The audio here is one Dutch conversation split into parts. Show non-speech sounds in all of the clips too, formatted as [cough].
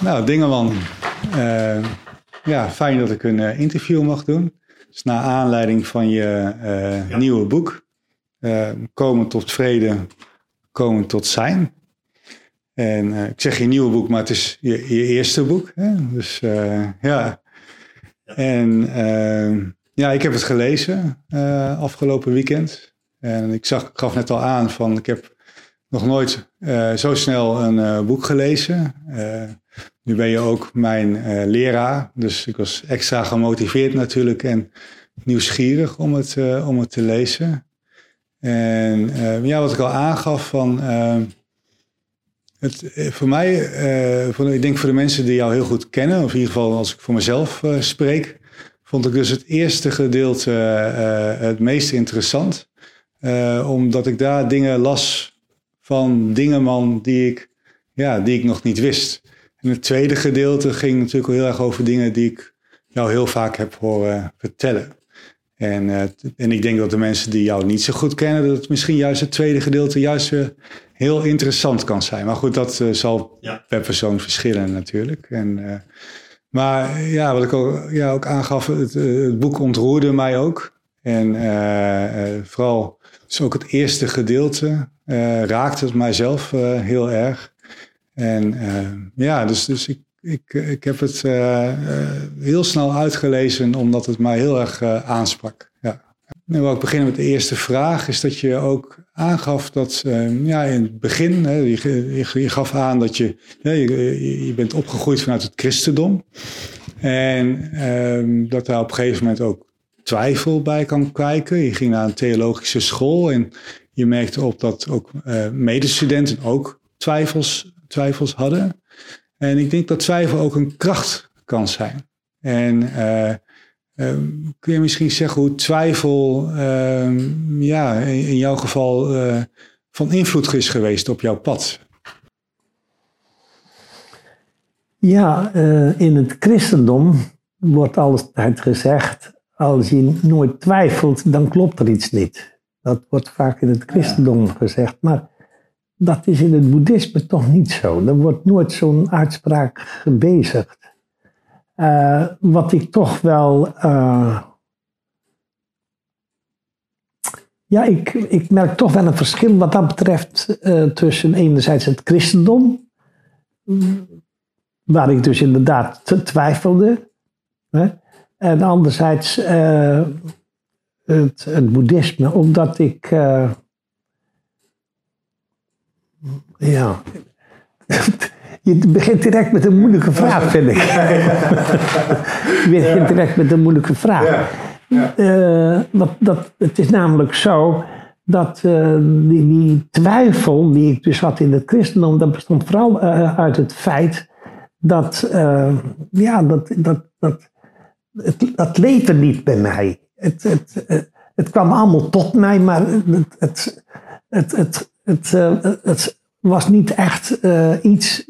nou, Dingeman. Uh, ja, fijn dat ik een uh, interview mag doen. Dus naar aanleiding van je uh, ja. nieuwe boek. komen tot vrede, komen tot zijn. En ik zeg je nieuwe boek, maar het is je, je eerste boek. Hè? Dus ja. En ja, ik heb het gelezen afgelopen weekend. En ik, zag, ik gaf net al aan van ik heb nog nooit uh, zo snel een uh, boek gelezen. Uh, nu ben je ook mijn leraar, dus ik was extra gemotiveerd natuurlijk en nieuwsgierig om het, om het te lezen. En ja, wat ik al aangaf van. het, voor mij, voor, ik denk voor de mensen die jou heel goed kennen, of in ieder geval als ik voor mezelf spreek, vond ik dus het eerste gedeelte het meest interessant. omdat ik daar dingen las van dingen die ik, ja, die ik nog niet wist. En het tweede gedeelte ging natuurlijk heel erg over dingen die ik jou heel vaak heb horen vertellen. En, uh, en ik denk dat de mensen die jou niet zo goed kennen, dat het misschien juist het tweede gedeelte juist heel interessant kan zijn. Maar goed, dat uh, zal ja. per persoon verschillen natuurlijk. En, uh, maar ja, wat ik ook, ja, ook aangaf, het, het boek ontroerde mij ook. En vooral is ook het eerste gedeelte uh, raakt het mijzelf heel erg. En uh, ja, dus, dus ik, ik, ik heb het heel snel uitgelezen omdat het mij heel erg aansprak. Ja. Nu ik beginnen met de eerste vraag. Is dat je ook aangaf dat ja, in het begin, hè, je, je, gaf aan dat je, je, je bent opgegroeid vanuit het christendom. En ehm, dat daar op een gegeven moment ook twijfel bij kan kijken. Je ging naar een theologische school en je merkte op dat ook medestudenten ook twijfels, twijfels hadden. En ik denk dat twijfel ook een kracht kan zijn. En uh, uh, kun je misschien zeggen hoe twijfel ehm, ja, in, in, jouw geval van invloed is geweest op jouw pad? Ja, in het christendom wordt altijd gezegd, als je nooit twijfelt, dan klopt er iets niet. Dat wordt vaak in het christendom gezegd, maar dat is in het boeddhisme toch niet zo. Er wordt nooit zo'n uitspraak gebezigd. Uh, wat ik toch wel. Uh, ja, ik, ik merk toch wel een verschil wat dat betreft uh, tussen enerzijds het christendom, waar ik dus inderdaad twijfelde, hè, en anderzijds het, het boeddhisme, omdat ik. Uh, ja. [laughs] Je begint direct met een moeilijke vraag, vind ik. [laughs] Je begint direct met een moeilijke vraag. Ja. Uh, dat, dat, het is namelijk zo dat uh, die, die, twijfel die ik dus had in het christendom, dat bestond vooral uh, uit het feit dat, ja, dat, dat, dat, het, dat leefde niet bij mij het, het, het, kwam allemaal tot mij, maar het, het, het, het, het, eh, het was niet echt uh, iets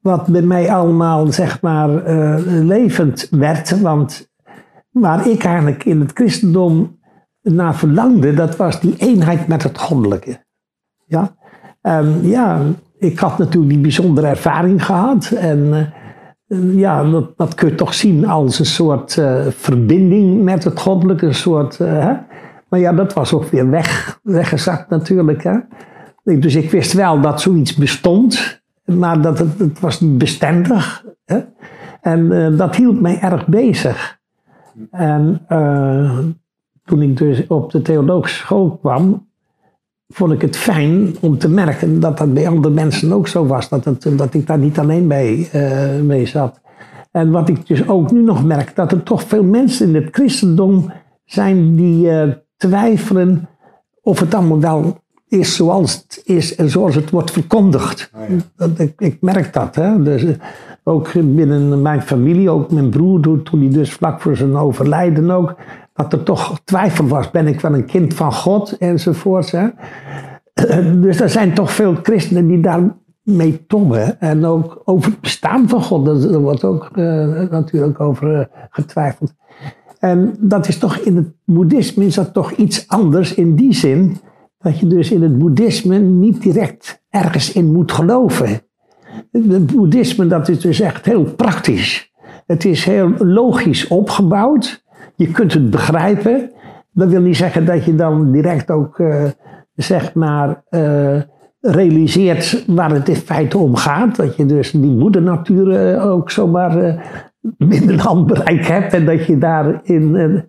wat bij mij allemaal, zeg maar, uh, levend werd. Want waar ik eigenlijk in het christendom naar verlangde, dat was die eenheid met het goddelijke. Ja, en ja ik had natuurlijk die bijzondere ervaring gehad. En ja, dat, dat kun je toch zien als een soort verbinding met het goddelijke. Een soort, hè? Maar ja, dat was ook weer weg, weggezakt natuurlijk. Hè? Dus ik wist wel dat zoiets bestond, maar dat het, het was niet bestendig. Hè? En uh, dat hield mij erg bezig. En toen ik dus op de theologische school kwam, vond ik het fijn om te merken dat dat bij andere mensen ook zo was. Dat, dat ik daar niet alleen uh, mee zat. En wat ik dus ook nu nog merk, dat er toch veel mensen in het christendom zijn die twijfelen of het allemaal wel is zoals het is en zoals het wordt verkondigd. Oh dat, ik, ik, merk dat. Hè? Dus, eh, ook binnen mijn familie, ook mijn broer, toen hij dus vlak voor zijn overlijden ook, dat er toch twijfel was, ben ik wel een kind van God enzovoort. Hè? [clears throat] Dus er zijn toch veel christenen die daarmee tommen. En ook over het bestaan van God, daar wordt ook uh, natuurlijk over uh, getwijfeld. En dat is toch in het boeddhisme is dat toch iets anders in die zin dat je dus in het boeddhisme niet direct ergens in moet geloven. het boeddhisme dat is dus echt heel praktisch. Het is heel logisch opgebouwd. Je kunt het begrijpen. Dat wil niet zeggen dat je dan direct ook, uh, zeg maar, uh, realiseert waar het in feite om gaat. Dat je dus die moedernatuur uh, ook zomaar binnen [laughs] handbereik hebt en dat je daarin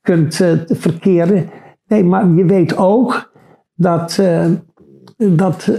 kunt verkeren. Nee, maar je weet ook dat, dat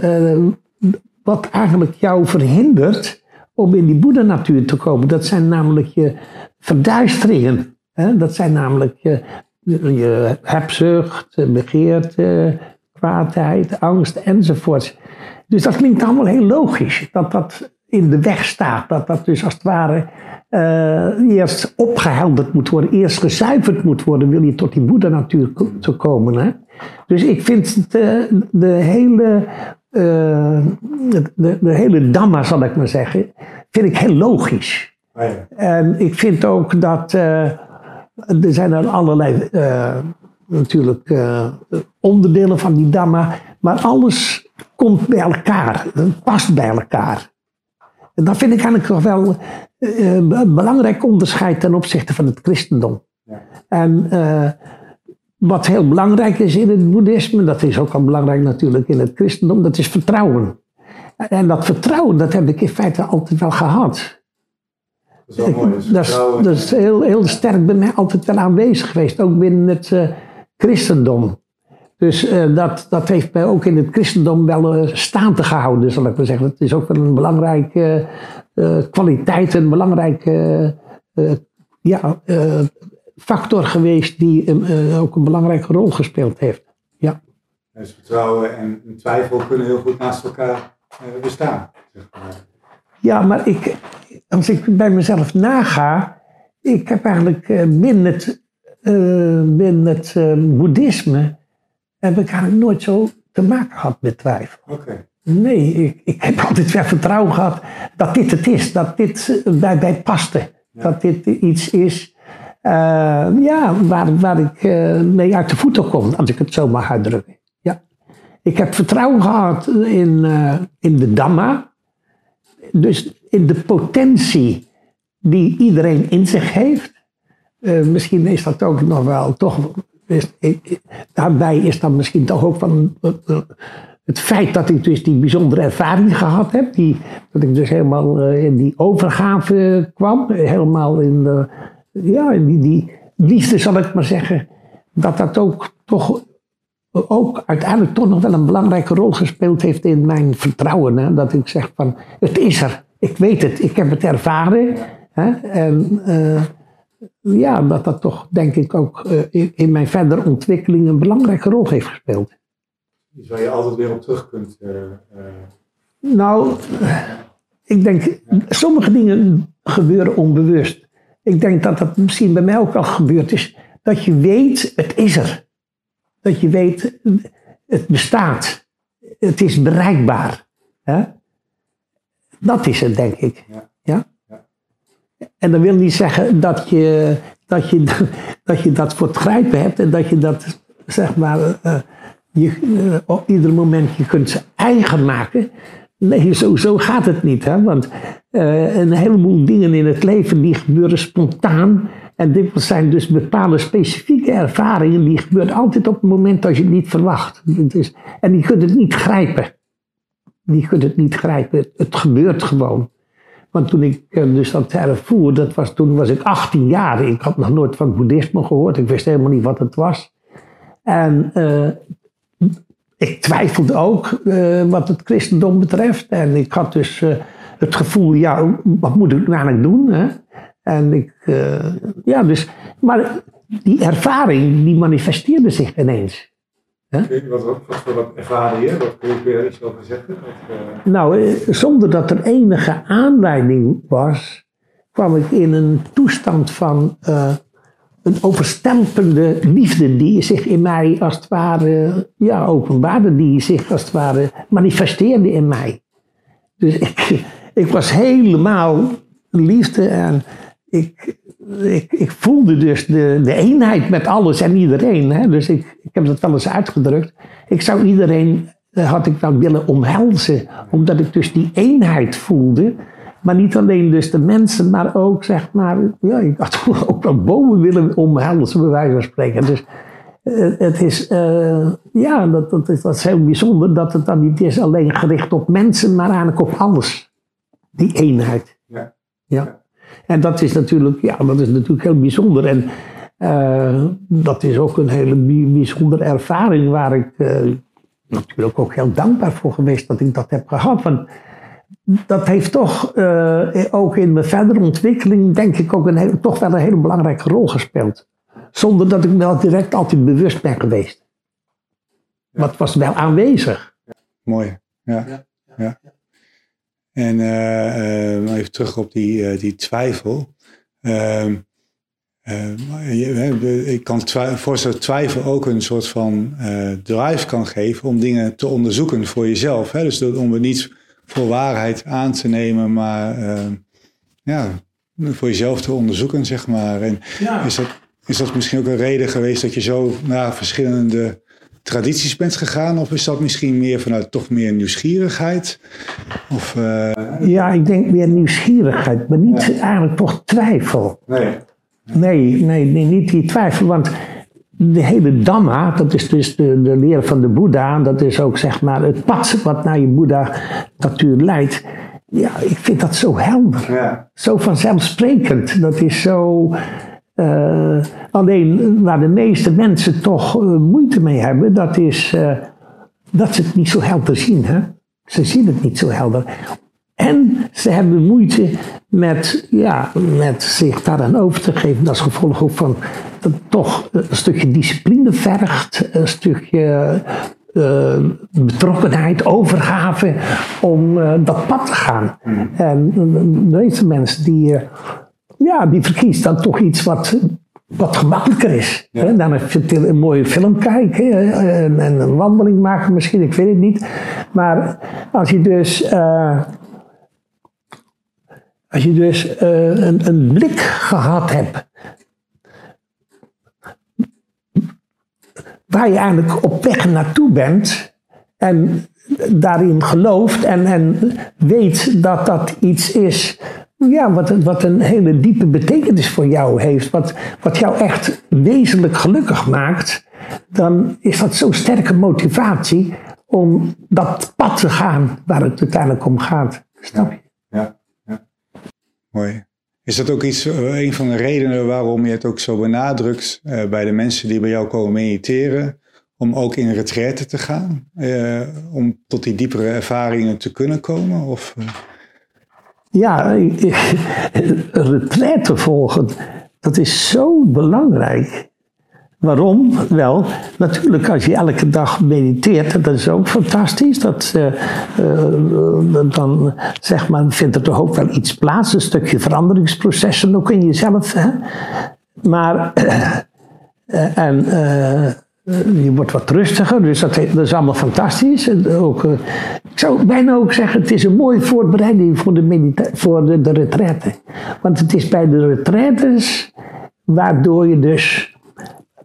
wat eigenlijk jou verhindert om in die boedernatuur te komen, dat zijn namelijk je verduisteringen. Hè? Dat zijn namelijk je, je hebzucht, begeerte, kwaadheid, angst enzovoort. Dus dat klinkt allemaal heel logisch, dat dat in de weg staat. Dat dat dus als het ware uh, eerst opgehelderd moet worden, eerst gezuiverd moet worden, wil je tot die boedernatuur te komen. Hè? Dus ik vind de, de hele uh, de, de, hele Dhamma, zal ik maar zeggen, vind ik heel logisch. Ah, ja. En ik vind ook dat uh, er zijn er allerlei uh, natuurlijk onderdelen van die Dhamma, maar alles komt bij elkaar, het past bij elkaar. En dat vind ik eigenlijk toch wel een belangrijk onderscheid ten opzichte van het christendom. Ja. En wat heel belangrijk is in het boeddhisme, dat is ook al belangrijk natuurlijk in het christendom, dat is vertrouwen. En dat vertrouwen, dat heb ik in feite altijd wel gehad. Dat is wel mooi. Dat is, dat is heel, heel sterk bij mij altijd wel aanwezig geweest, ook binnen het uh, christendom. Dus uh, dat, dat heeft mij ook in het christendom wel uh, staande gehouden, zal ik maar zeggen. Dat is ook wel een belangrijke kwaliteit, een belangrijke ja, factor geweest die ook een belangrijke rol gespeeld heeft. Ja. Dus vertrouwen en twijfel kunnen heel goed naast elkaar bestaan. Zeg maar. Ja, maar ik, als ik bij mezelf naga, ik heb eigenlijk binnen het, binnen het boeddhisme, heb ik eigenlijk nooit zo te maken gehad met twijfel. Okay. Nee, ik, ik heb altijd wel vertrouwen gehad dat dit het is, dat dit bij mij paste. Dat dit iets is uh, ja, waar, waar ik uh, mee uit de voeten kom, als ik het zo mag uitdrukken. Ja. Ik heb vertrouwen gehad in, uh, in de Dhamma, dus in de potentie die iedereen in zich heeft. misschien is dat ook nog wel toch. Daarbij is dan misschien toch ook van het feit dat ik dus die bijzondere ervaring gehad heb. Die, dat ik dus helemaal in die overgave kwam. Helemaal in de ja, die, liefde, zal ik maar zeggen, dat dat ook toch ook uiteindelijk toch nog wel een belangrijke rol gespeeld heeft in mijn vertrouwen. Hè? Dat ik zeg van, het is er. Ik weet het. Ik heb het ervaren. Hè? En ja, dat dat toch denk ik ook uh, in, in, mijn verdere ontwikkeling een belangrijke rol heeft gespeeld. Dus waar je altijd weer op terug kunt. Uh, nou, ik denk, sommige dingen gebeuren onbewust. Ik denk dat dat misschien bij mij ook al gebeurd is. Dat je weet, het is er. Dat je weet, het bestaat. Het is bereikbaar. Hè? Dat is het, denk ik. Ja. ja? En dat wil niet zeggen dat je dat, je, dat, je dat voor het grijpen hebt en dat je dat, zeg maar, uh, je, uh, op ieder moment je kunt eigen maken. Nee, zo, zo gaat het niet. Hè? Want uh, een heleboel dingen in het leven die gebeuren spontaan. En dit zijn dus bepaalde specifieke ervaringen. Die gebeuren altijd op het moment dat je het niet verwacht. En die kunt het niet grijpen. Die kunt het niet grijpen. Het gebeurt gewoon. Want toen ik uh, dus dat ervoer, dat was, toen was ik 18 jaar. Ik had nog nooit van boeddhisme gehoord. Ik wist helemaal niet wat het was. En uh, ik twijfelde ook uh, wat het christendom betreft. En ik had dus het gevoel, ja, wat moet ik nou eigenlijk doen? Hè? En ik, ja, dus, maar die ervaring, die manifesteerde zich ineens. Wat, wat, wat, wat ervaarde je? Wat kun je weer iets over zeggen? Dat, nou, zonder dat er enige aanleiding was, kwam ik in een toestand van een overstelpende liefde die zich in mij als het ware ja, openbaarde, die zich als het ware manifesteerde in mij. Dus ik, [laughs] ik was helemaal liefde en ik, ik, ik voelde dus de, de eenheid met alles en iedereen. Hè? Dus ik, ik heb dat wel eens uitgedrukt. Ik zou iedereen had ik dan willen omhelzen. Omdat ik dus die eenheid voelde. Maar niet alleen dus de mensen, maar ook zeg maar, ja, ik had [laughs] ook wel bomen willen omhelzen, bij wijze van spreken. Dus uh, het is, uh, ja, dat, dat, is, dat is heel bijzonder dat het dan niet is alleen gericht op mensen, maar eigenlijk op alles. Die eenheid. Ja. ja. En dat is natuurlijk, ja, dat is natuurlijk heel bijzonder. En uh, dat is ook een hele bijzondere ervaring waar ik natuurlijk ook heel dankbaar voor geweest dat ik dat heb gehad. Want dat heeft toch uh, ook in mijn verdere ontwikkeling, denk ik, ook een heel, toch wel een hele belangrijke rol gespeeld. Zonder dat ik me wel direct altijd bewust ben geweest. Maar het was wel aanwezig. Mooi, ja. ja. En uh, uh, even terug op die, die twijfel. Ehm, ik kan voorstellen dat twijfel ook een soort van drive kan geven om dingen te onderzoeken voor jezelf. Hè? Dus om het niet voor waarheid aan te nemen, maar ja, voor jezelf te onderzoeken, zeg maar. En is, dat, is dat misschien ook een reden geweest dat je zo naar verschillende tradities bent gegaan? Of is dat misschien meer vanuit toch meer nieuwsgierigheid? Of, uh... Ja, ik denk meer nieuwsgierigheid, maar niet eigenlijk toch twijfel. Nee. Nee, nee, nee, niet die twijfel. Want de hele Dhamma, dat is dus de, de leer van de Boeddha, dat is ook zeg maar het pad wat naar je Boeddha-natuur leidt. Ja, ik vind dat zo helder. Ja. Zo vanzelfsprekend. Dat is zo. Uh, alleen waar de meeste mensen toch uh, moeite mee hebben, dat is uh, dat ze het niet zo helder zien. Hè? Ze zien het niet zo helder. En ze hebben moeite met, ja, met zich daaraan over te geven. Dat is gevolg ook van dat toch een stukje discipline vergt, een stukje uh, betrokkenheid, overgave om uh, dat pad te gaan. Mm. En de meeste mensen die, ja, die verkiezen dan toch iets wat, wat gemakkelijker is. Ja. Dan even een mooie film kijken en, en, een wandeling maken misschien, ik weet het niet. Maar als je dus als je dus uh, een, een, blik gehad hebt. Waar je eigenlijk op weg naartoe bent. En daarin gelooft en, en weet dat dat iets is. Ja, wat, wat een hele diepe betekenis voor jou heeft. Wat, wat jou echt wezenlijk gelukkig maakt. Dan is dat zo'n sterke motivatie om dat pad te gaan waar het uiteindelijk om gaat. Snap je? Ja. Mooi. Is dat ook iets, eh, een van de redenen waarom je het ook zo benadrukt uh, bij de mensen die bij jou komen mediteren, om ook in retraite te gaan, uh, om tot die diepere ervaringen te kunnen komen? Of, Ja, retraite volgen, dat is zo belangrijk. Waarom? Wel, natuurlijk als je elke dag mediteert, dat is ook fantastisch. Dat, uh, uh, dan zeg maar, vindt er toch ook wel iets plaats, een stukje veranderingsprocessen ook in jezelf. Maar, [clears throat] en je wordt wat rustiger, dus dat, is allemaal fantastisch. Ook, ik zou bijna ook zeggen, het is een mooie voorbereiding voor de, voor de, de retraite. Want het is bij de retraites waardoor je dus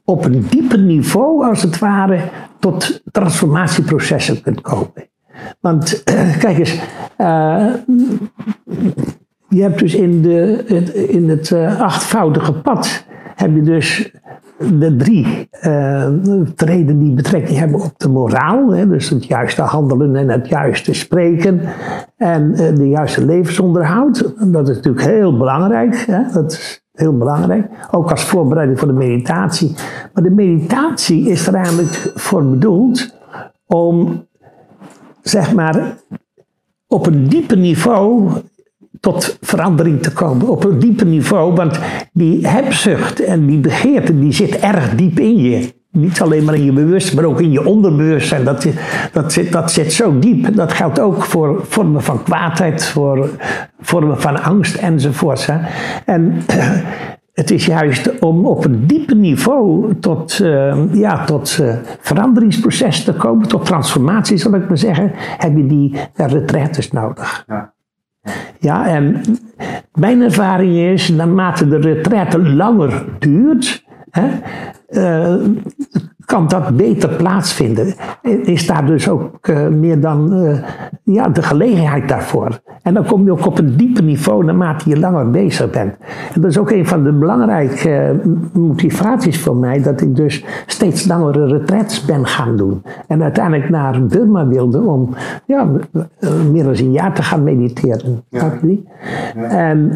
op een dieper niveau, als het ware, tot transformatieprocessen kunt komen. Want kijk eens, je hebt dus in, de, in het achtvoudige pad, heb je dus de drie uh, treden die betrekking hebben op de moraal. Hè, dus het juiste handelen en het juiste spreken. En de juiste levensonderhoud. Dat is natuurlijk heel belangrijk. Hè, dat is Heel belangrijk. Ook als voorbereiding voor de meditatie. Maar de meditatie is er eigenlijk voor bedoeld om, zeg maar, op een dieper niveau tot verandering te komen. Op een dieper niveau, want die hebzucht en die begeerte, die zit erg diep in je. Niet alleen maar in je bewustzijn, maar ook in je onderbewustzijn. Dat, dat, zit, dat zit zo diep. Dat geldt ook voor vormen van kwaadheid, voor vormen van angst enzovoort. Hè. En [clears throat] het is juist om op een dieper niveau tot, uh, ja, tot uh, veranderingsproces te komen, tot transformatie zal ik maar zeggen, heb je die retraites nodig. Ja. Ja, en mijn ervaring is, naarmate de retraite langer duurt, hè, uh, kan dat beter plaatsvinden. Is daar dus ook uh, meer dan uh, ja, de gelegenheid daarvoor. En dan kom je ook op een dieper niveau naarmate je langer bezig bent. En dat is ook een van de belangrijke uh, motivaties voor mij, dat ik dus steeds langere retraites ben gaan doen. En uiteindelijk naar Burma wilde om ja, meer dan een jaar te gaan mediteren. Ja. ja. En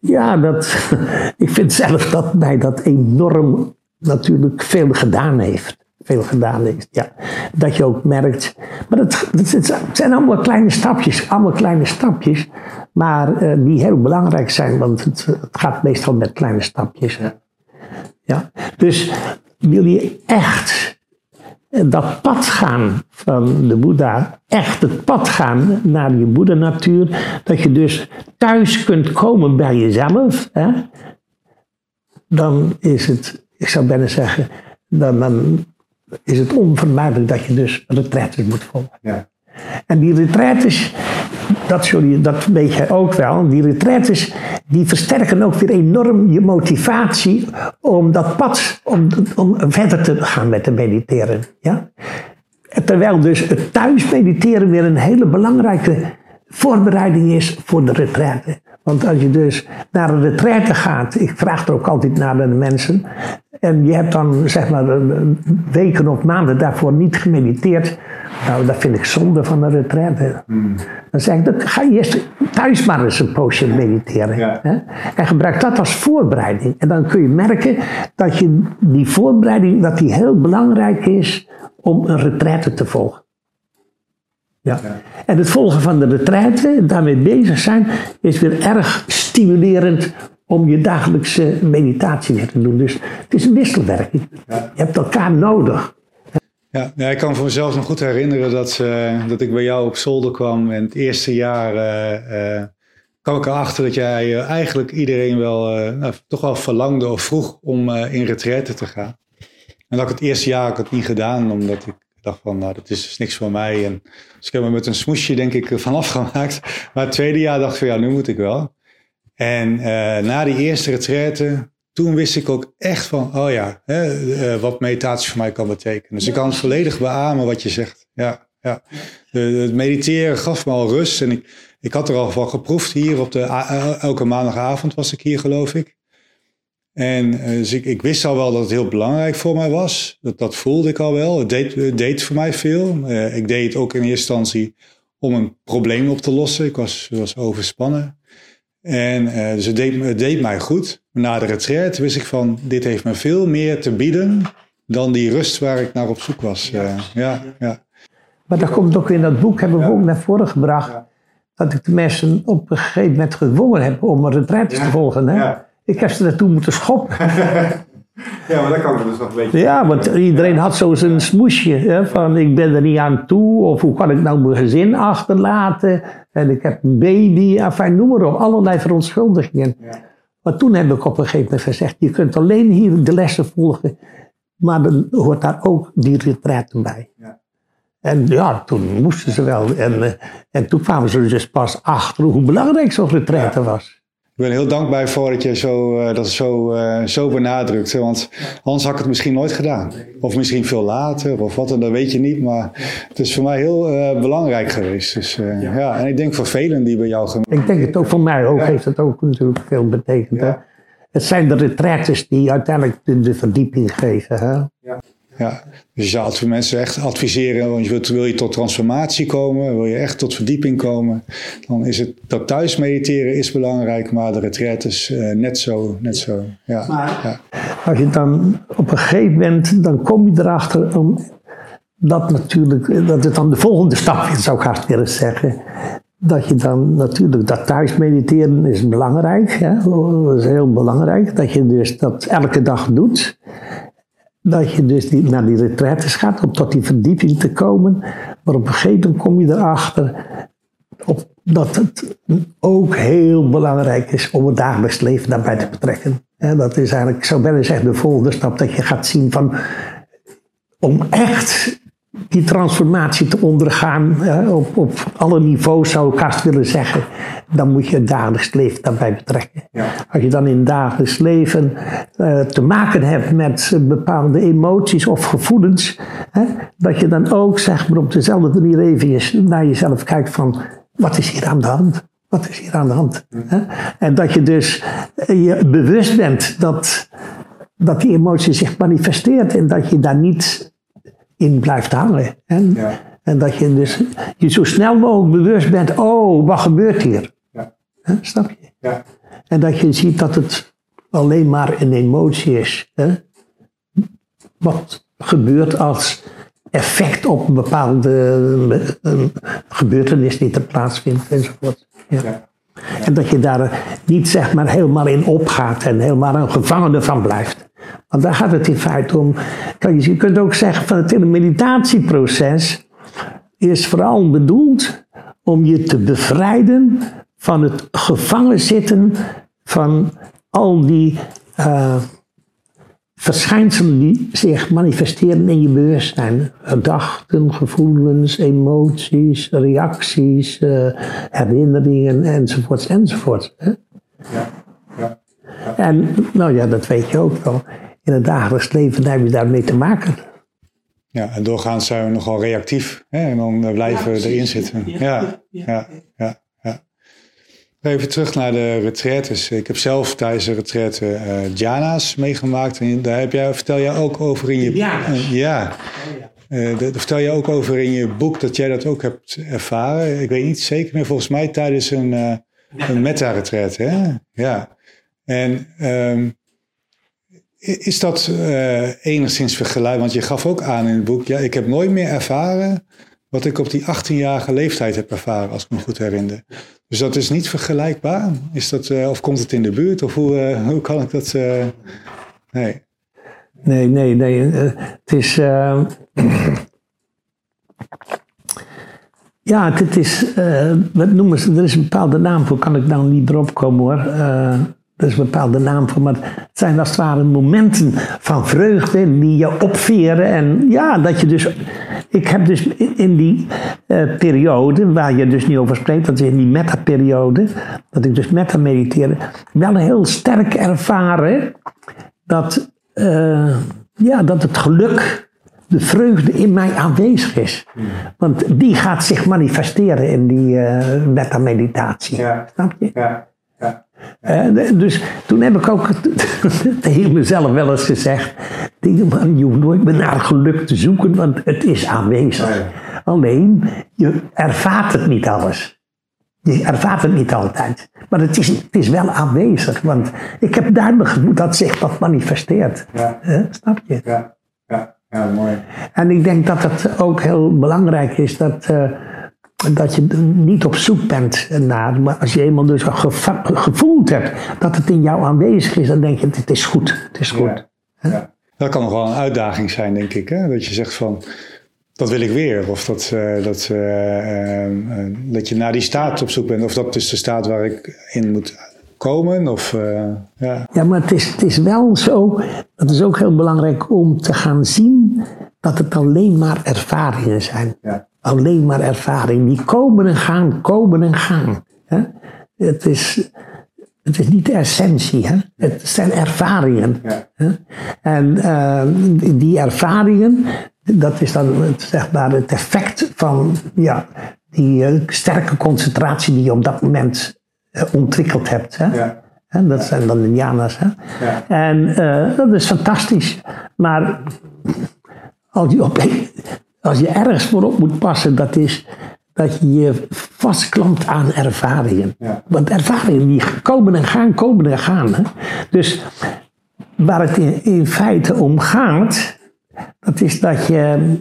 ja, dat, [laughs] ik vind zelf dat mij dat enorm natuurlijk veel gedaan heeft. Veel gedaan heeft, ja. Dat je ook merkt. Maar het, het zijn allemaal kleine stapjes, allemaal kleine stapjes. Maar uh, die heel belangrijk zijn, want het, gaat meestal met kleine stapjes. Ja. Dus wil je echt dat pad gaan van de Boeddha, echt het pad gaan naar je Boeddha-natuur, dat je dus thuis kunt komen bij jezelf, hè, dan is het ik zou bijna zeggen, dan, dan is het onvermijdelijk dat je dus retraites moet volgen. Ja. En die retraites, dat, sorry, dat weet jij ook wel, die retraites die versterken ook weer enorm je motivatie om dat pad, om, om verder te gaan met te mediteren. Ja? Terwijl dus het thuis mediteren weer een hele belangrijke voorbereiding is voor de retraite. Want als je dus naar een retraite gaat, ik vraag er ook altijd naar de mensen, en je hebt dan zeg maar weken of maanden daarvoor niet gemediteerd. Nou, dat vind ik zonde van een retraite. Hmm. Dan zeg ik, dan ga je eerst thuis maar eens een poosje mediteren. Hè? En gebruik dat als voorbereiding. En dan kun je merken dat je die voorbereiding dat die heel belangrijk is om een retraite te volgen. Ja. En het volgen van de retraite, daarmee bezig zijn, is weer erg stimulerend om je dagelijkse meditatie weer te doen. Dus het is een wisselwerking. Je hebt elkaar nodig. Ja, ja, ik kan voor mezelf nog goed herinneren dat, uh, dat ik bij jou op zolder kwam. En het eerste jaar uh, uh, kwam ik erachter dat jij eigenlijk iedereen wel nou, toch wel verlangde of vroeg om in retraite te gaan. En dat ik het eerste jaar ik het niet gedaan, omdat ik dacht van, nou, dat is dus niks voor mij. En dus ik heb me met een smoesje, denk ik, vanaf [laughs] gemaakt. Maar het tweede jaar dacht ik van, ja, nu moet ik wel. En uh, na die eerste retraite, toen wist ik ook echt van, oh ja, hè, uh, wat meditatie voor mij kan betekenen. Dus ik kan volledig beamen wat je zegt. Ja, ja. Het mediteren gaf me al rust. En ik, ik had er al van geproefd hier op de, elke maandagavond was ik hier geloof ik. En uh, dus ik, ik, wist al wel dat het heel belangrijk voor mij was. Dat, dat voelde ik al wel. Het deed, het deed voor mij veel. Uh, ik deed het ook in eerste instantie om een probleem op te lossen. Ik was, was overspannen. En uh, dus het deed, het deed mij goed. Na de retraite wist ik van, dit heeft me veel meer te bieden dan die rust waar ik naar op zoek was. Ja, uh, ja, ja. Maar dat komt ook in dat boek, hebben we ook naar voren gebracht, dat ik de mensen op een gegeven moment gedwongen heb om een retraite te volgen. Hè? Ik heb ze naartoe moeten schoppen. [laughs] Ja, maar dat kan dus nog een beetje. Ja, want iedereen had zo zijn smoesje. Hè, van ik ben er niet aan toe. Of hoe kan ik nou mijn gezin achterlaten. En ik heb een baby. Enfin, noem maar op. Allerlei verontschuldigingen. Ja. Maar toen heb ik op een gegeven moment gezegd. Je kunt alleen hier de lessen volgen. Maar dan hoort daar ook die retraite bij. Ja. En ja, toen moesten ze wel. En, eh, en toen kwamen ze dus pas achter hoe belangrijk zo'n retraite was. Ik ben heel dankbaar voor dat je zo, uh, dat zo, uh, zo benadrukt. Want anders had ik het misschien nooit gedaan. Of misschien veel later of wat, en dat weet je niet. Maar het is voor mij heel uh, belangrijk geweest. Dus, ja. ja. en ik denk voor velen die bij jou... Ik denk het ook voor mij ook, heeft het ook natuurlijk veel betekend. Hè? Het zijn de retraites die uiteindelijk de, de verdieping geven. Hè? Ja. Dus je zou voor mensen echt adviseren, want je wilt, wil je tot transformatie komen, wil je echt tot verdieping komen, dan is het dat thuis mediteren is belangrijk, maar de retreat is uh, net zo, net zo. Ja, maar, ja. Als je dan op een gegeven moment, dan kom je erachter om dat natuurlijk, dat het dan de volgende [laughs] stap is, zou ik haast willen zeggen. Dat je dan natuurlijk dat thuis mediteren is belangrijk, hè? dat is heel belangrijk, dat je dus dat elke dag doet dat je dus naar die retraites gaat om tot die verdieping te komen. Maar op een gegeven moment kom je erachter op, dat het ook heel belangrijk is om het dagelijks leven daarbij te betrekken. En dat is eigenlijk, ik zou bijna zeggen, de volgende stap dat je gaat zien van om echt die transformatie te ondergaan uh, op, op alle niveaus, zou ik haast willen zeggen, dan moet je het dagelijks leven daarbij betrekken. Ja. Als je dan in het dagelijks leven uh, te maken hebt met bepaalde emoties of gevoelens, dat je dan ook zeg maar, op dezelfde manier even naar jezelf kijkt van, wat is hier aan de hand? Wat is hier aan de hand? Hè? En dat je dus je bewust bent dat, dat die emotie zich manifesteert en dat je daar niet in blijft hangen. En, ja. en dat je dus je zo snel mogelijk bewust bent, oh, wat gebeurt hier? Ja. Snap je? Ja. En dat je ziet dat het alleen maar een emotie is. Hè? Wat gebeurt als effect op een bepaalde gebeurtenis die er plaatsvindt enzovoort. Ja. En dat je daar niet zeg maar helemaal in opgaat en helemaal een gevangene van blijft. Want daar gaat het in feite om. Je kunt ook zeggen van het hele meditatieproces is vooral bedoeld om je te bevrijden van het gevangen zitten van al die uh, verschijnselen die zich manifesteren in je bewustzijn. Gedachten, gevoelens, emoties, reacties, uh, herinneringen enzovoorts ja, ja, En nou ja, dat weet je ook wel. In het dagelijks leven heb je daarmee te maken. Ja, en doorgaans zijn we nogal reactief hè? en dan blijven we erin zitten. ja, ja. ja. Even terug naar de retraites. Ik heb zelf tijdens de retraite uh, eh, Jana's meegemaakt. En daar heb jij, vertel jij ook over in je... Uh, ja. Uh, daar vertel je ook over in je boek dat jij dat ook hebt ervaren. Ik weet niet zeker meer, volgens mij tijdens een, een meta-retraite. Hè? Ja. En um, is dat enigszins vergelijkbaar? Want je gaf ook aan in het boek, ja, ik heb nooit meer ervaren wat ik op die 18-jarige leeftijd heb ervaren, als ik me goed herinner. Dus dat is niet vergelijkbaar? Is dat, uh, of komt het in de buurt? Of hoe, uh, hoe kan ik dat... Nee. Nee, nee, nee. het is... [clears throat] ja, het is... wat noemen ze... Er is een bepaalde naam voor. Kan ik nou niet erop komen hoor. Er is een bepaalde naam voor, maar het zijn als het ware momenten van vreugde die je opveren. En ja, dat je dus. Ik heb dus in die uh, periode, waar je dus niet over spreekt, dat is in die meta-periode, dat ik dus meta-mediteerde, wel heel sterk ervaren dat, uh, ja, dat het geluk, de vreugde in mij aanwezig is. Want die gaat zich manifesteren in die uh, meta-meditatie. Ja. Snap je? Ja. Uh, dus toen heb ik ook [laughs] tegen mezelf wel eens gezegd: man, je hoeft nooit meer naar geluk te zoeken, want het is aanwezig. Alleen, je ervaart het niet alles. Je ervaart het niet altijd. Maar het is, het is wel aanwezig, want ik heb duidelijk dat zich dat manifesteert. Ja. Uh, snap je? Ja. Ja. ja, mooi. En ik denk dat het ook heel belangrijk is dat. Uh, dat je niet op zoek bent naar. Maar als je eenmaal dus gevoeld hebt dat het in jou aanwezig is, dan denk je: het is goed. Het is goed. Ja, Dat kan nog wel een uitdaging zijn, denk ik. Hè? Dat je zegt van. Dat wil ik weer. Of dat, uh, dat, uh, uh, dat je naar die staat op zoek bent. Of dat is de staat waar ik in moet komen. Of, ja. ja, maar het is, het is wel zo. Dat is ook heel belangrijk om te gaan zien dat het alleen maar ervaringen zijn. Ja alleen maar ervaring. Die komen en gaan, komen en gaan. Hè? Het, is, het is niet de essentie, hè? het zijn ervaringen. Hè? En uh, die ervaringen, dat is dan het, zeg maar, het effect van ja, die uh, sterke concentratie die je op dat moment uh, ontwikkeld hebt. Hè? Ja. En dat zijn dan de jana's. Hè? Ja. En dat is fantastisch. Maar als je op als je ergens voor op moet passen, dat is dat je je vastklampt aan ervaringen. Want ervaringen die komen en gaan, komen en gaan. Hè? Dus waar het in, in, feite om gaat, dat is dat je,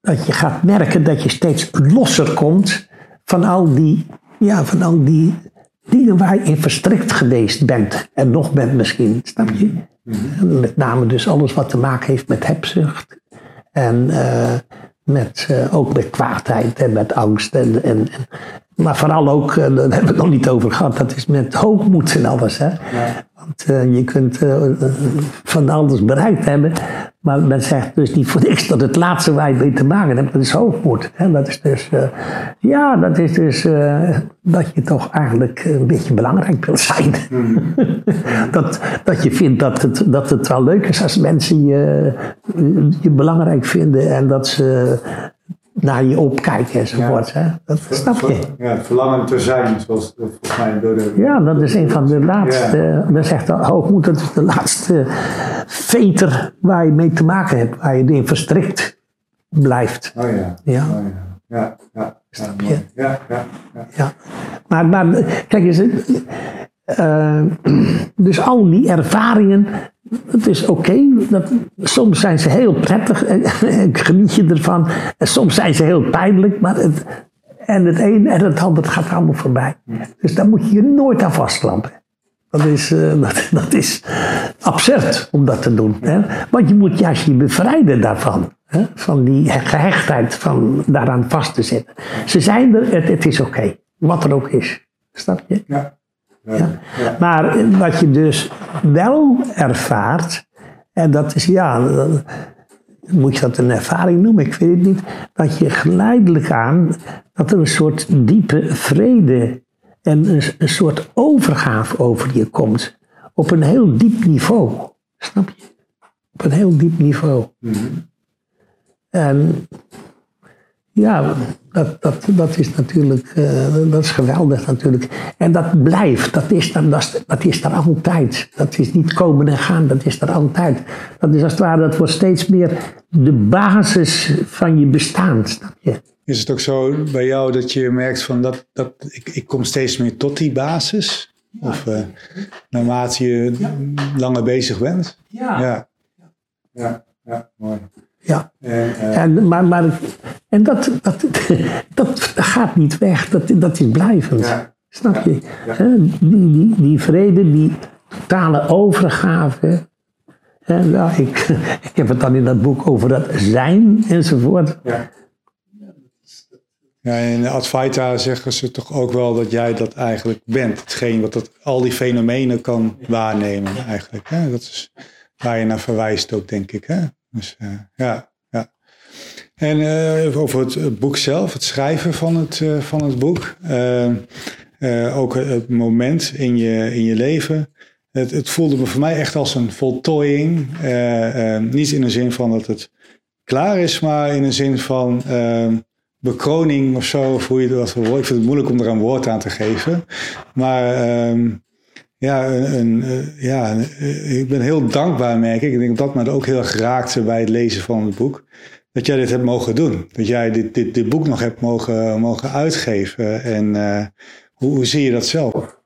dat je gaat merken dat je steeds losser komt van al die, ja, van al die dingen waar je in verstrikt geweest bent. En nog bent misschien, snap je? Mhm. Met name dus alles wat te maken heeft met hebzucht, en uh, met, uh, ook met kwaadheid en met angst. En, maar vooral ook, uh, daar hebben we het nog niet over gehad, dat is met hoogmoed en alles. Hè? Ja. Want uh, je kunt uh, van alles bereikt hebben. Maar men zegt dus niet voor niks dat het laatste waar je mee te maken hebt, dat is hoogmoed. Hè? Dat is dus, uh, ja, dat is dus dat je toch eigenlijk een beetje belangrijk wilt zijn. Mm. [laughs] dat, dat je vindt dat het, dat het wel leuk is als mensen je, je belangrijk vinden en dat ze naar je opkijken enzovoort. Ja. Dat snap je. Ja, verlangen te zijn, zoals volgens mij de... Ja, dat is een van de laatste, ja. men zegt hoogmoed, dat is de laatste veter waar je mee te maken hebt, waar je in verstrikt blijft. Oh ja. Ja. Oh ja. Ja, ja, Snap je? Ja, ja, ja. ja. Maar, maar kijk eens, uh, [clears throat] dus al die ervaringen het is oké. Soms zijn ze heel prettig en [laughs] geniet je ervan. En soms zijn ze heel pijnlijk. Maar het, en het een en het ander gaat allemaal voorbij. Dus daar moet je je nooit aan vastklampen. Dat is, [laughs] uh, dat, is absurd om dat te doen. Hè? Want je moet juist je bevrijden daarvan. Hè? Van die gehechtheid, van daaraan vast te zitten. Ze zijn er, het, het is oké. wat er ook is. Snap je? Ja. Ja. Maar wat je dus wel ervaart, en dat is ja, moet je dat een ervaring noemen, ik weet het niet, dat je geleidelijk aan, dat er een soort diepe vrede en een, een soort overgave over je komt. Op een heel diep niveau. Snap je? Op een heel diep niveau. Mm -hmm. En ja, dat, dat, dat is natuurlijk, uh, dat is geweldig natuurlijk. En dat blijft, dat is, er, dat, dat is er altijd. Dat is niet komen en gaan, dat is er altijd. Dat is als het ware, dat wordt steeds meer de basis van je bestaan, snap je? Is het ook zo bij jou dat je merkt van dat, dat ik, ik kom steeds meer tot die basis? Of uh, naarmate je ja. langer bezig bent? Ja. Ja, ja, ja mooi. Ja, en, en, maar, maar, en dat, dat, dat gaat niet weg, dat, dat is blijvend. Ja. Snap je? Ja. Die, die, die vrede, die totale overgave. En, nou, ik, ik heb het dan in dat boek over dat zijn enzovoort. Ja. Ja, in Advaita zeggen ze toch ook wel dat jij dat eigenlijk bent. Hetgeen wat dat, al die fenomenen kan waarnemen eigenlijk. Hè? Dat is waar je naar verwijst ook, denk ik. Hè? Dus uh, ja, ja. En uh, over het, boek zelf, het schrijven van het, uh, van het boek. ook het moment in je, in je leven. Het, het, voelde me voor mij echt als een voltooiing. niet in de zin van dat het klaar is, maar in de zin van bekroning of zo. Hoe je dat. Ik vind het moeilijk om er een woord aan te geven. Maar ehm, ja, een, eh, ja eh, ik ben heel dankbaar, merk ik. Ik denk dat me ook heel erg raakte bij het lezen van het boek. Dat jij dit hebt mogen doen. Dat jij dit, dit, dit boek nog hebt mogen, mogen uitgeven. En uh, hoe, zie je dat zelf?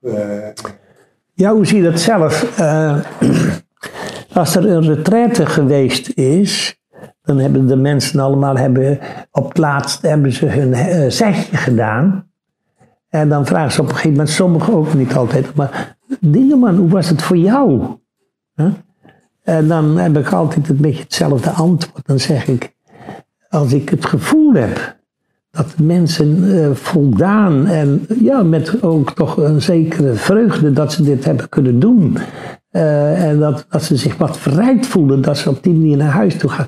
Ja, hoe zie je dat zelf? [clears throat] Als er een retraite geweest is, dan hebben de mensen allemaal hebben, op het laatst hebben ze hun zegje gedaan. En dan vragen ze op een gegeven moment, sommigen ook niet altijd, maar Dingeman, hoe was het voor jou? En dan heb ik altijd een beetje hetzelfde antwoord. Dan zeg ik, als ik het gevoel heb dat mensen uh, voldaan en ja, met ook toch een zekere vreugde dat ze dit hebben kunnen doen. Uh, en dat, dat ze zich wat verrijkt voelen dat ze op die manier naar huis toe gaan.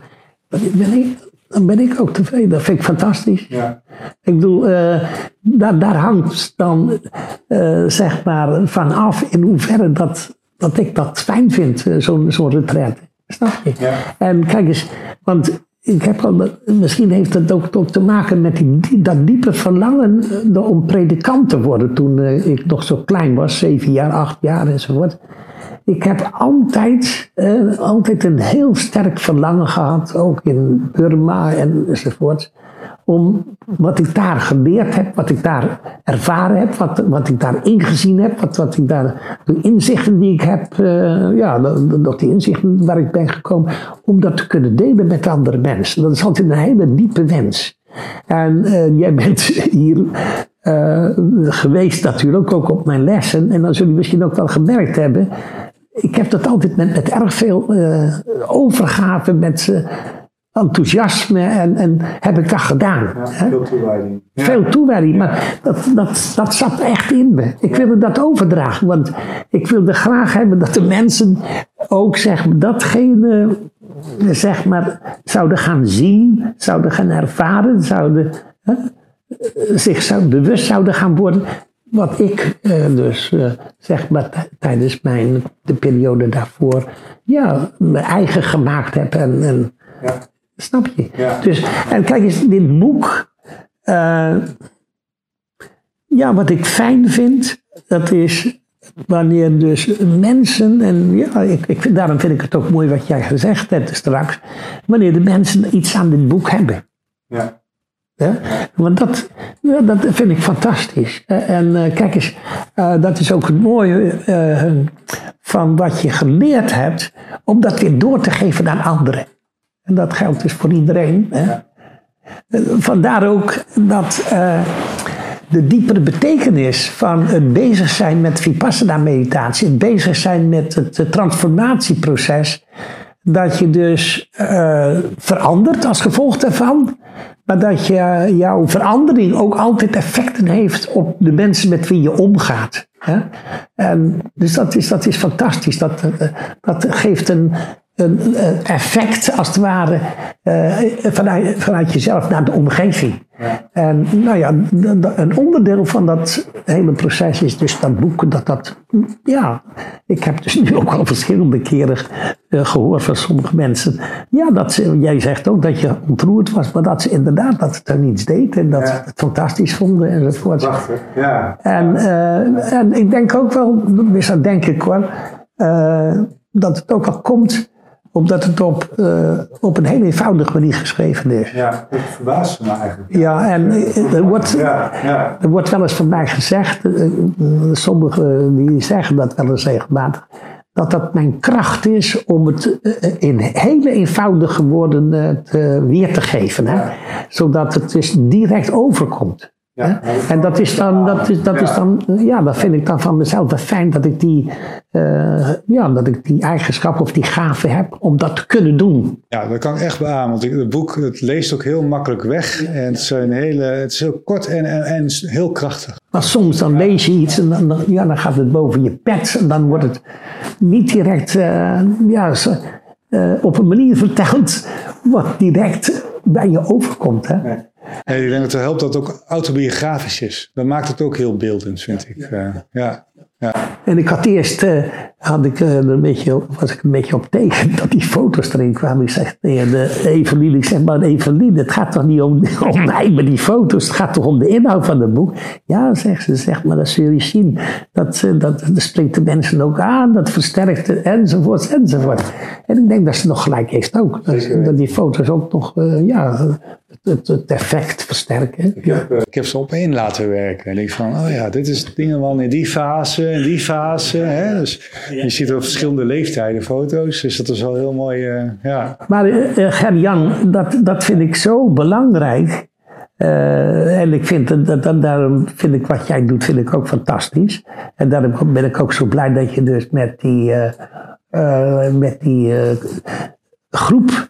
Dan ben ik, dan ben ik ook tevreden. Dat vind ik fantastisch. Ja. Ik bedoel, uh, daar, daar hangt dan uh, zeg maar vanaf in hoeverre dat, dat ik dat fijn vind, uh, zo'n zo'n retraite. Snap je? Ja. En kijk eens, want ik heb al, misschien heeft het ook, ook te maken met die, dat diepe verlangen om predikant te worden toen ik nog zo klein was, zeven jaar, acht jaar enzovoort. Ik heb altijd, eh, altijd een heel sterk verlangen gehad, ook in Burma en enzovoort, om wat ik daar geleerd heb, wat ik daar ervaren heb, wat, wat ik daar ingezien heb, wat, wat ik daar, de inzichten die ik heb, uh, ja, dat die inzichten waar ik ben gekomen, om dat te kunnen delen met andere mensen. Dat is altijd een hele diepe wens. En uh, jij bent [laughs] hier geweest natuurlijk, ook op mijn lessen. En dan zul je misschien ook wel gemerkt hebben ik heb dat altijd met, met erg veel uh, overgave, met, enthousiasme en, en heb ik dat gedaan. Ja, veel toewijding. Ja. Veel toewijding, maar dat, dat, dat zat echt in me. Ik wilde dat overdragen, want ik wilde graag hebben dat de mensen ook zeg maar, datgene zeg maar, zouden gaan zien, zouden gaan ervaren, zouden, hè, zich zou, bewust zouden gaan worden. Wat ik eh, dus eh, zeg maar tijdens mijn, de periode daarvoor ja, mijn eigen gemaakt heb. En, en Ja. Snap je? Ja. Dus, en kijk eens, dit boek. eh, ja, wat ik fijn vind, dat is wanneer dus mensen, en ja, ik, ik, daarom vind ik het ook mooi wat jij gezegd hebt straks, wanneer de mensen iets aan dit boek hebben. Ja. Hè? Want dat, ja, dat vind ik fantastisch. Eh, En eh, kijk eens, eh, dat is ook het mooie van wat je geleerd hebt, om dat weer door te geven aan anderen. En dat geldt dus voor iedereen. Vandaar ook dat de diepere betekenis van het bezig zijn met vipassana-meditatie, het bezig zijn met het transformatieproces, dat je dus eh, verandert als gevolg daarvan, maar dat je, eh, jouw verandering ook altijd effecten heeft op de mensen met wie je omgaat. Hè? En dus dat is, dat is fantastisch. Dat, eh, dat geeft een, een effect, als het ware, eh, vanuit, vanuit jezelf naar de omgeving. En nou ja, een onderdeel van dat hele proces is dus dat boek. Dat dat, ja, ik heb dus nu ook al verschillende keren eh, gehoord van sommige mensen. Ja, dat ze, jij zegt ook dat je ontroerd was, maar dat ze inderdaad dat het er niets deed. En dat Ja. ze het fantastisch vonden enzovoort. Prachtig. Ja. En, eh, en ik denk ook wel, dus dat denk ik eh, dat het ook al komt omdat het op, eh, op een hele eenvoudige manier geschreven is. Ja, dat verbaast me eigenlijk. Ja, en eh, er wordt, Ja, ja. er wordt wel eens van mij gezegd, eh, sommigen die zeggen dat wel eens regelmatig, dat dat mijn kracht is om het in hele eenvoudige woorden te, weer te geven. Hè? Zodat het dus direct overkomt. Ja. En dat is dan, dat is, dat is dan, ja, dat vind ik dan van mezelf wel fijn dat ik die, eh, ja, dat ik die eigenschap of die gave heb om dat te kunnen doen. Ja, dat kan ik echt beamen. Want het boek het leest ook heel makkelijk weg. En het is, een hele, het is heel kort en, en, en heel krachtig. Maar soms dan lees je iets en dan, ja, dan gaat het boven je pet. En dan wordt het niet direct eh, ja, eh, op een manier verteld wat direct bij je overkomt. Hè? En ik denk dat het helpt dat het ook autobiografisch is. Dat maakt het ook heel beeldend, vind ik. Eh, ja. Ja. En ik had eerst, eh, had ik, eh, een beetje, was ik een beetje op tegen [laughs] dat die foto's erin kwamen. Ik zeg tegen de Eveline, ik zeg maar Eveline, het gaat toch niet om, [laughs] om mij met die foto's, het gaat toch om de inhoud van het boek. Ja, zegt ze, zeg maar, dat zul je zien. Dat, eh, dat, dat spreekt de mensen ook aan, dat versterkt het, enzovoort, enzovoort. En ik denk dat ze nog gelijk heeft ook. Dat, Zeker. dat die foto's ook nog, ja, het, het, effect versterken. Ik, heb, ik heb ze op één laten werken. En ik van, oh ja, dit is dingen wel in die fase, in die fase. Hè? Dus je ziet op verschillende leeftijden foto's. Dus dat is wel heel mooi, eh, ja. Maar eh, eh, Ger-Jan, dat, dat vind ik zo belangrijk. Eh, en ik vind, dat, dat, daarom vind ik wat jij doet, vind ik ook fantastisch. En daarom ben ik ook zo blij dat je dus met die, eh, eh, met die eh, groep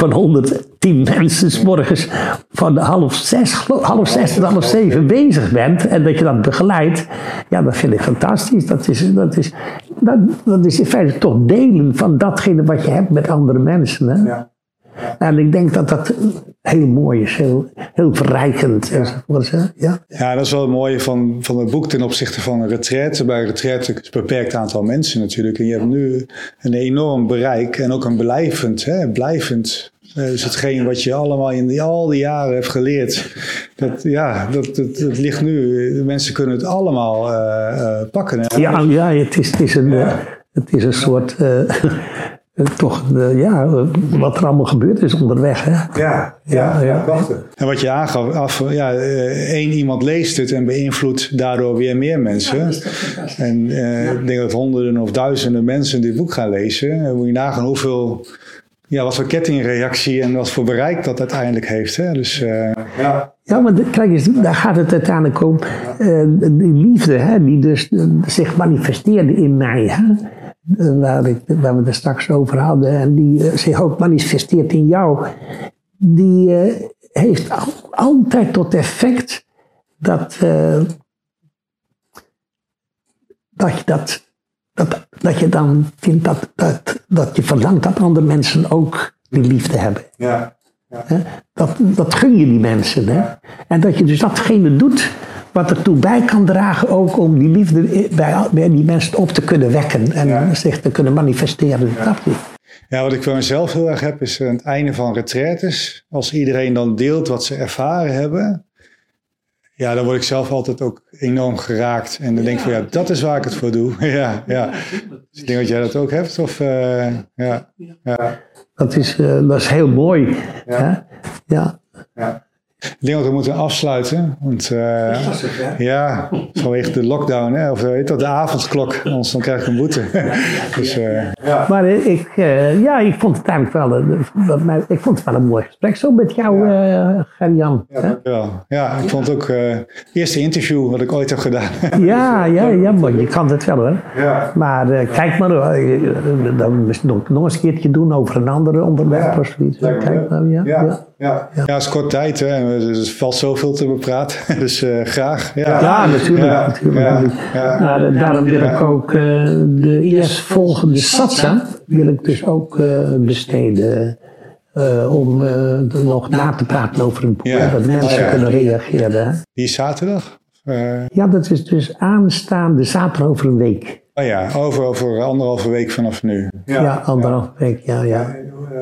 van 110 mensen 's morgens van half zes, half zes tot half zeven bezig bent. En dat je dat begeleidt. Ja, dat vind ik fantastisch. Dat is, dat is, dat, dat is in feite toch delen van datgene wat je hebt met andere mensen. Hè? ja. En ik denk dat dat heel mooi is, heel, heel verrijkend enzovoort. Ja. Ja, dat is wel het mooie van, van het boek ten opzichte van een retraite. Bij een retraite is een beperkt aantal mensen natuurlijk. En je hebt nu een enorm bereik en ook een blijvend, hè, blijvend. Dus hetgeen wat je allemaal in die, al die jaren hebt geleerd, dat, ja, dat, dat, dat ligt nu. De mensen kunnen het allemaal eh, eh, pakken. hè. Ja, ja het, is, het, is een, het is een soort. Toch, eh, ja, eh, wat er allemaal gebeurd is onderweg. Hè? Ja, Ja, ja. En wat je aangaf, af, ja, eh, één iemand leest het en beïnvloedt daardoor weer meer mensen. en eh, ik denk dat honderden of duizenden mensen dit boek gaan lezen. Dan moet je nagaan hoeveel, ja, wat voor kettingreactie en wat voor bereik dat uiteindelijk heeft. Hè? Dus, eh, ja. Ja, maar de- kijk eens, daar gaat het uiteindelijk om. eh, die liefde, hè, die dus eh, zich manifesteerde in mij. Hè, waar, ik, waar we het straks over hadden, en die zich ook manifesteert in jou, die heeft altijd tot effect dat, dat je dat dat, dat je dan vindt dat, dat, dat je verlangt dat andere mensen ook die liefde hebben. Ja. ja. Dat, dat gun je die mensen. Hè? En dat je dus datgene doet wat ertoe bij kan dragen ook om die liefde bij, bij die mensen op te kunnen wekken en zich te kunnen manifesteren. Ja. ja, wat ik voor mezelf heel erg heb is aan het einde van retraites, als iedereen dan deelt wat ze ervaren hebben, ja, dan word ik zelf altijd ook enorm geraakt. En dan denk ik van ja, dat is waar ik het voor doe. [laughs] ja, ja. Dus ik denk dat jij dat ook hebt. Of, uh, ja, ja. Dat, is, uh, dat is heel mooi. Ja. ja. ja. Ik denk dat we moeten afsluiten. Want uh, ja, vanwege de lockdown, hè, of weet dat, de avondklok, anders dan krijg ik een boete. [laughs] dus, uh, ja. Maar ik, uh, ja, ik vond het eigenlijk wel, ik vond het wel een mooi gesprek zo met jou, ja. Gerjan. Ja, ja, ik vond het ook het eerste interview wat ik ooit heb gedaan. [laughs] ja, [laughs] ja, ja, maar je kan het wel hoor. Ja. Maar kijk maar, dan nog, nog eens een keertje doen over een andere onderwerp of zoiets. Kijk maar, ja. Ja. Ja, ja. ja het is kort tijd, hè. er valt zoveel te bepraten, [laughs] dus uh, graag. Ja, ja natuurlijk. natuurlijk. Nou, daarom wil ik ook uh, de eerstvolgende satsa wil ik dus ook uh, besteden. om er nog na te praten over een boek, dat mensen kunnen reageren. Die is zaterdag? ja, dat is dus aanstaande zaterdag over een week. Oh ja, over, over anderhalve week vanaf nu. Ja, anderhalve week, ja, ja.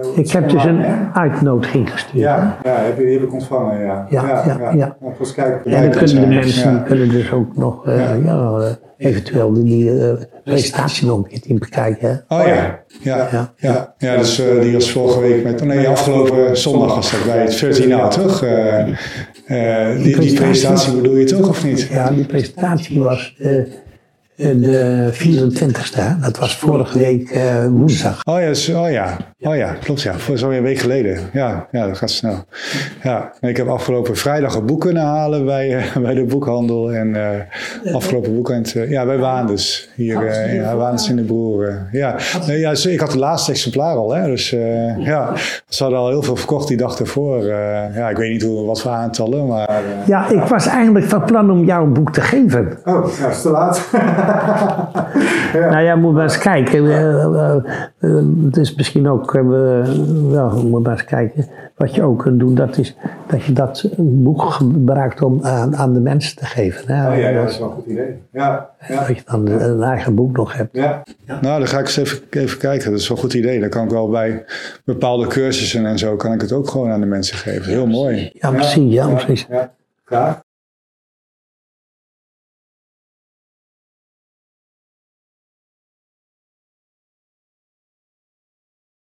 Eh, ik heb dus een uitnodiging gestuurd. Ja, ja heb je, die heb ik ontvangen, ja. Ja, ja. ja, ja. Kijken en dan kunnen de mensen kunnen dus ook nog uh, ja. Eh, eventueel die uh, presentatie nog een keer in bekijken. Oh ja, ja, ja. ja. ja dus uh, die was vorige week met, oh nee, afgelopen zondag was dat bij het 14 jaar toch? Uh, die, die, presentatie bedoel je toch of niet? Ja, die presentatie was de 24e. Dat was vorige week uh, woensdag. Oh ja, oh ja, oh ja, klopt ja. Voor zo'n week geleden. Ja, ja, dat gaat snel. Ja, ik heb afgelopen vrijdag een boek kunnen halen bij, uh, bij de boekhandel. En uh, afgelopen weekend, ja, bij Waanders. Hier, ja, Waanders in de Broer. ja. Nee, ja, ik had het laatste exemplaar al, hè. Dus ja, ze hadden al heel veel verkocht die dag ervoor. ja, ik weet niet hoe, wat voor aantallen, maar... ja, ik was eigenlijk van plan om jou een boek te geven. Oh, ja, is te laat. [laughs] ja. Nou ja, moet maar eens kijken. Uh, het is misschien ook, wel, moet maar eens kijken. Wat je ook kunt doen, dat is dat je dat boek gebruikt om aan, aan de mensen te geven. Hè? Oh ja, ja, dat is wel een goed idee. Ja, ja. Dat je dan een eigen boek nog hebt. Ja. Nou, dan ga ik eens even, even kijken. Dat is wel een goed idee. Dan kan ik wel bij bepaalde cursussen en zo, kan ik het ook gewoon aan de mensen geven. Heel mooi. Ja, misschien, ja, precies. Graag.